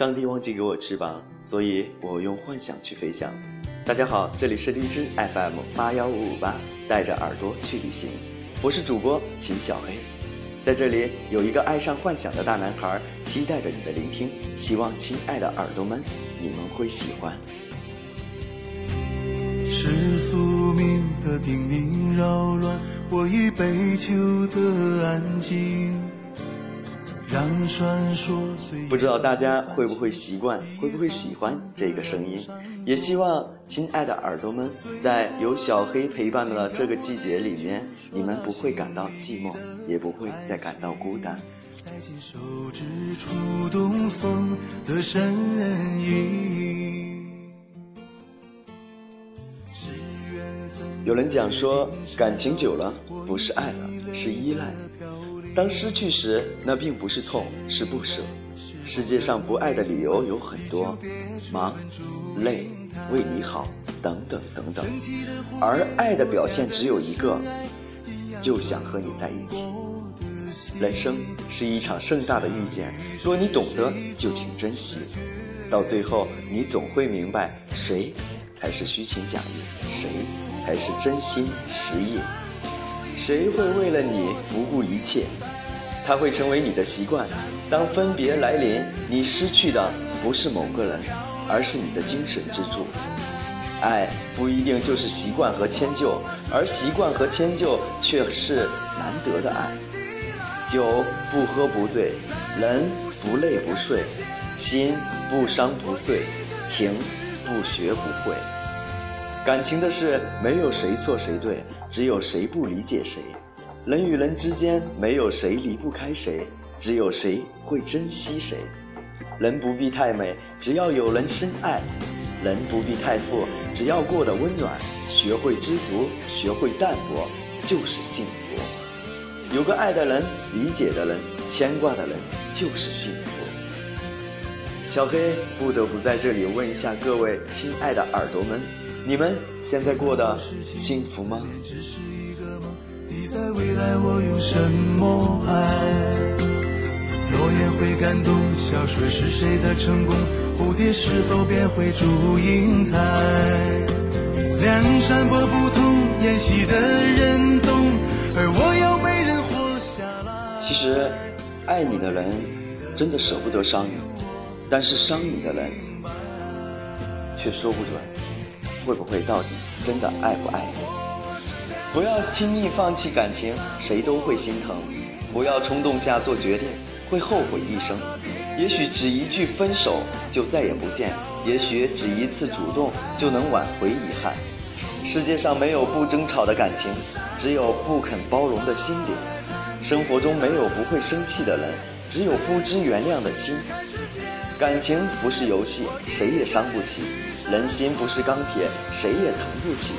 上帝忘记给我翅膀，所以我用幻想去飞翔。大家好，这里是荔枝 FM 八幺五五八，带着耳朵去旅行，我是主播秦小黑，在这里有一个爱上幻想的大男孩，期待着你的聆听，希望亲爱的耳朵们，你们会喜欢。是宿命的叮咛扰乱我已悲秋的安静。不知道大家会不会习惯，会不会喜欢这个声音？也希望亲爱的耳朵们，在有小黑陪伴的这个季节里面，你们不会感到寂寞，也不会再感到孤单。有人讲说，感情久了不是爱了，是依赖。当失去时，那并不是痛，是不舍。世界上不爱的理由有很多，忙、累、为你好，等等等等。而爱的表现只有一个，就想和你在一起。人生是一场盛大的遇见，若你懂得，就请珍惜。到最后，你总会明白，谁才是虚情假意，谁才是真心实意。谁会为了你不顾一切？他会成为你的习惯。当分别来临，你失去的不是某个人，而是你的精神支柱。爱不一定就是习惯和迁就，而习惯和迁就却是难得的爱。酒不喝不醉，人不累不睡，心不伤不碎，情不学不会。感情的事，没有谁错谁对，只有谁不理解谁。人与人之间，没有谁离不开谁，只有谁会珍惜谁。人不必太美，只要有人深爱；人不必太富，只要过得温暖。学会知足，学会淡泊，就是幸福。有个爱的人，理解的人，牵挂的人，就是幸福。小黑不得不在这里问一下各位亲爱的耳朵们。你们现在过得幸福吗？你在未来我用什么爱？诺言会感动，小水是谁的成功？蝴蝶是否变回祝英台？梁山伯不同，演戏的人懂，而我要没人活下来。其实，爱你的人真的舍不得伤你，但是伤你的人却说不准。会不会到底真的爱不爱你？不要轻易放弃感情，谁都会心疼；不要冲动下做决定，会后悔一生。也许只一句分手就再也不见，也许只一次主动就能挽回遗憾。世界上没有不争吵的感情，只有不肯包容的心灵。生活中没有不会生气的人，只有不知原谅的心。感情不是游戏，谁也伤不起。人心不是钢铁，谁也疼不起。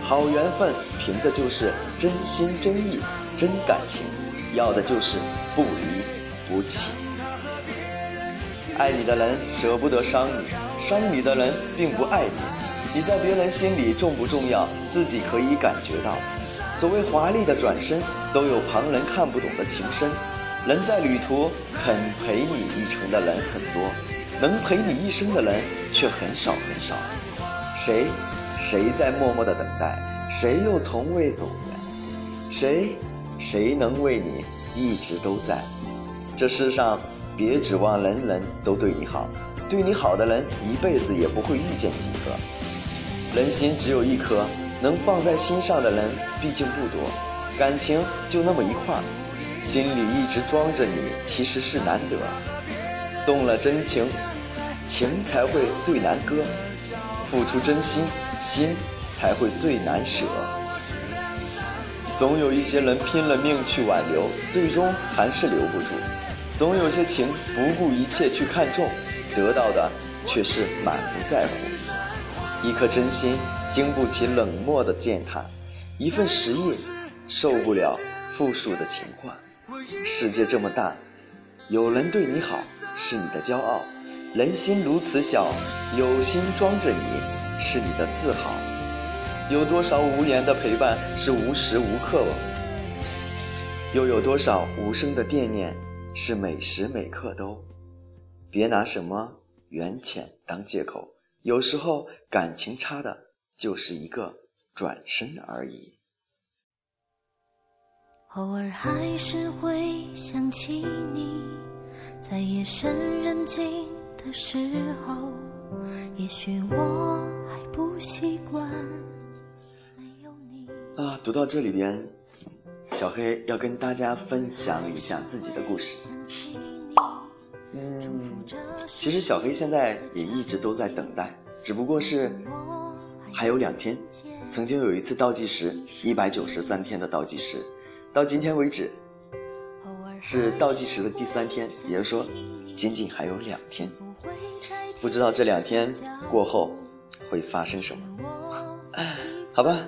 好缘分凭的就是真心真意真感情，要的就是不离不弃。爱你的人舍不得伤你，伤你的人并不爱你。你在别人心里重不重要，自己可以感觉到。所谓华丽的转身，都有旁人看不懂的情深。人在旅途，肯陪你一程的人很多。能陪你一生的人却很少很少，谁，谁在默默的等待？谁又从未走远？谁，谁能为你一直都在？这世上，别指望人人都对你好，对你好的人一辈子也不会遇见几个。人心只有一颗，能放在心上的人毕竟不多，感情就那么一块儿，心里一直装着你，其实是难得。动了真情，情才会最难割；付出真心，心才会最难舍。总有一些人拼了命去挽留，最终还是留不住；总有些情不顾一切去看重，得到的却是满不在乎。一颗真心经不起冷漠的践踏，一份实意受不了负数的情话。世界这么大，有人对你好。是你的骄傲，人心如此小，有心装着你，是你的自豪。有多少无言的陪伴是无时无刻？又有多少无声的惦念是每时每刻都别拿什么缘浅当借口，有时候感情差的就是一个转身而已。偶尔还是会想起你，在夜深人静的时候，也许我还不习惯没有你。啊，读到这里边，小黑要跟大家分享一下自己的故事。嗯，其实小黑现在也一直都在等待，只不过是还有两天。曾经有一次倒计时，一百九十三天的倒计时。到今天为止，是倒计时的第三天，也就是说，仅仅还有两天。不知道这两天过后会发生什么？好吧，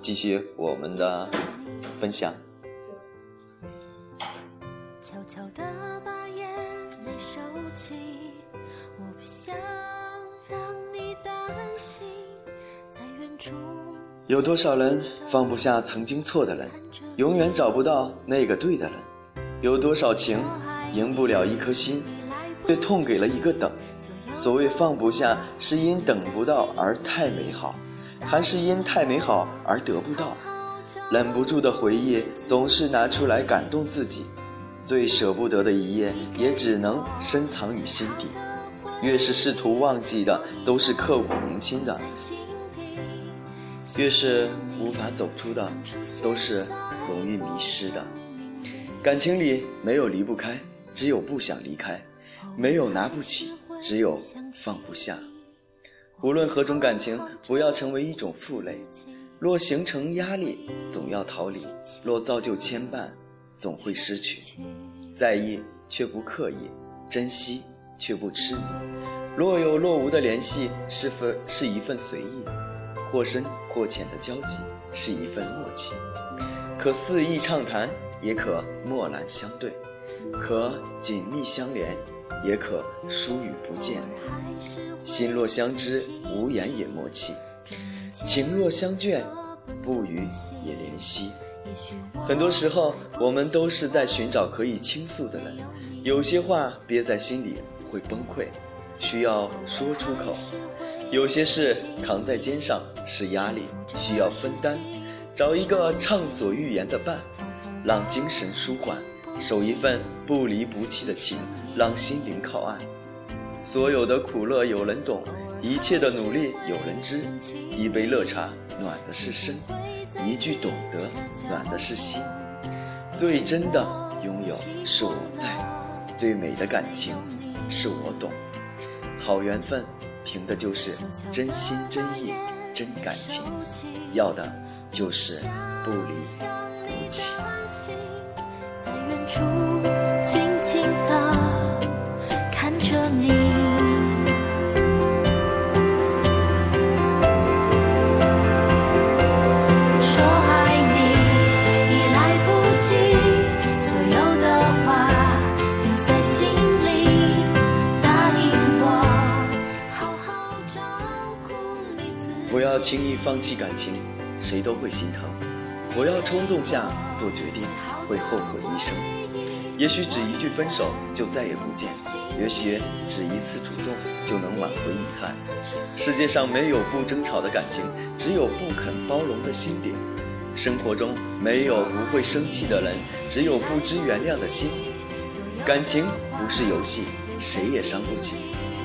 继续我们的分享。悄悄地把眼泪收起，我不想让你担心。在远处有多少人放不下曾经错的人，永远找不到那个对的人？有多少情赢不了一颗心，却痛给了一个等？所谓放不下，是因等不到而太美好，还是因太美好而得不到？忍不住的回忆总是拿出来感动自己，最舍不得的一页也只能深藏于心底。越是试图忘记的，都是刻骨铭心的。越是无法走出的，都是容易迷失的。感情里没有离不开，只有不想离开；没有拿不起，只有放不下。无论何种感情，不要成为一种负累。若形成压力，总要逃离；若造就牵绊，总会失去。在意却不刻意，珍惜却不痴迷。若有若无的联系，是份是一份随意。或深或浅的交集是一份默契，可肆意畅谈，也可默然相对；可紧密相连，也可疏与不见。心若相知，无言也默契；情若相眷，不语也怜惜。很多时候，我们都是在寻找可以倾诉的人，有些话憋在心里会崩溃，需要说出口。有些事扛在肩上是压力，需要分担。找一个畅所欲言的伴，让精神舒缓；守一份不离不弃的情，让心灵靠岸。所有的苦乐有人懂，一切的努力有人知。一杯热茶暖的是身，一句懂得暖的是心。最真的拥有是我在，最美的感情是我懂。好缘分。凭的就是真心真意真感情，要的就是不离不弃。在远处静静地看着你。轻易放弃感情，谁都会心疼。不要冲动下做决定，会后悔一生。也许只一句分手就再也不见，也许只一次主动就能挽回遗憾。世界上没有不争吵的感情，只有不肯包容的心灵。生活中没有不会生气的人，只有不知原谅的心。感情不是游戏，谁也伤不起。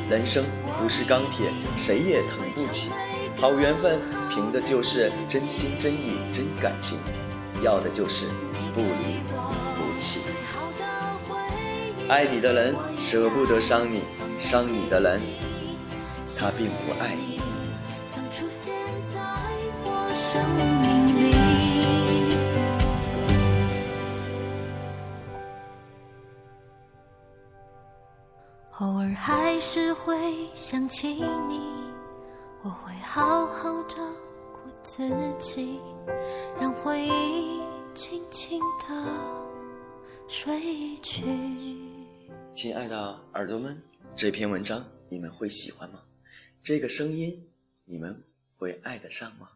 人生不是钢铁，谁也疼不起。好缘分，凭的就是真心真意真感情，要的就是不离不弃。爱你的人舍不得伤你，伤你的人他并不爱你。偶尔还是会想起你。我会好好照顾自己，让回忆轻轻的睡去。亲爱的耳朵们，这篇文章你们会喜欢吗？这个声音你们会爱得上吗？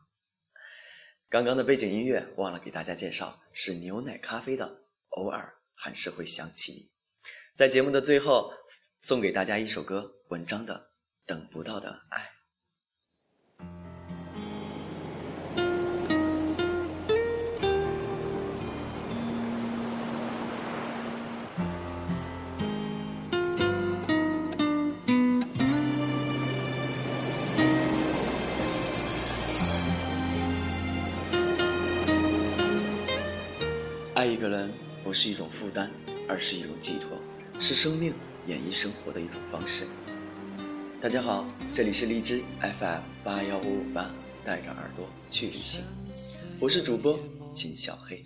刚刚的背景音乐忘了给大家介绍，是牛奶咖啡的《偶尔还是会想起你》。在节目的最后，送给大家一首歌，文章的《等不到的爱》。爱一个人不是一种负担，而是一种寄托，是生命演绎生活的一种方式。大家好，这里是荔枝 FM 八幺五五八，带着耳朵去旅行，我是主播秦小黑。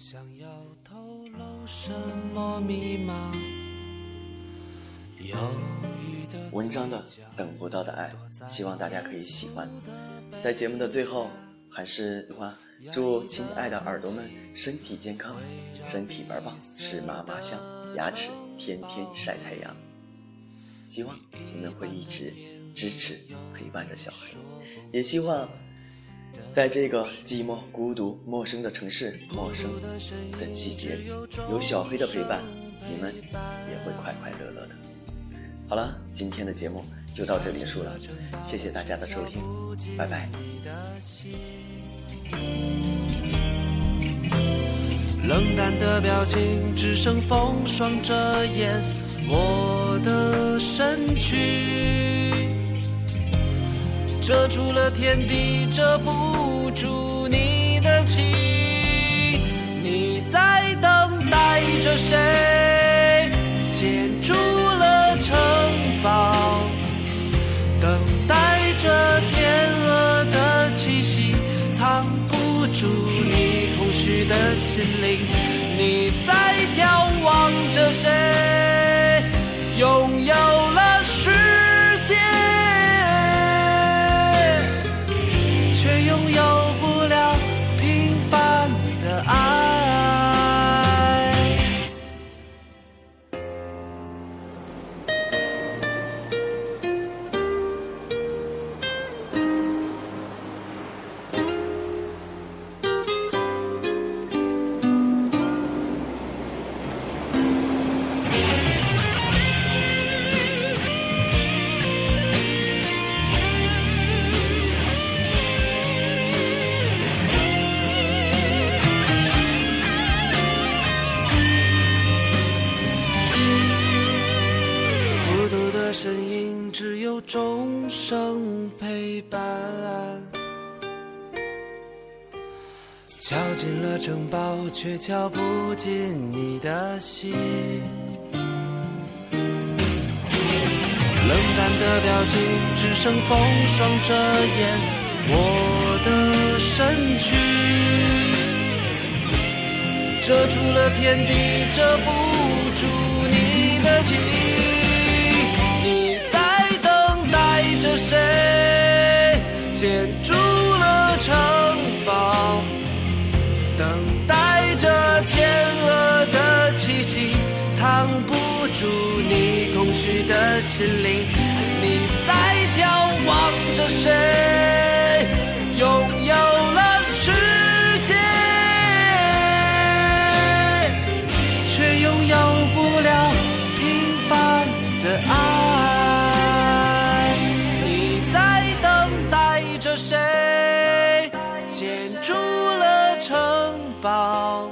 文章的等不到的爱，希望大家可以喜欢。在节目的最后，还是话。祝亲爱的耳朵们身体健康，身体倍儿棒，吃嘛嘛香，牙齿天天晒太阳。希望你们会一直支持陪伴着小黑，也希望在这个寂寞、孤独、陌生的城市、陌生的季节里，有小黑的陪伴，你们也会快快乐乐的。好了，今天的节目就到这里结束了，谢谢大家的收听，拜拜。冷淡的表情，只剩风霜遮掩我的身躯，遮住了天地，遮不住你的情。你在等待着谁？的心灵，进了城堡，却敲不进你的心。冷淡的表情，只剩风霜遮掩我的身躯，遮住了天地，遮不住你的情。心灵。你在眺望着谁？拥有了世界，却拥有不了平凡的爱。你在等待着谁？建筑了城堡，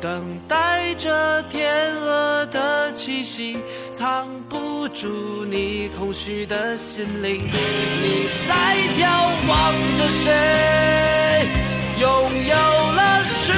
等待着天鹅的气息，藏不住你空虚的心灵你在眺望着谁？拥有了世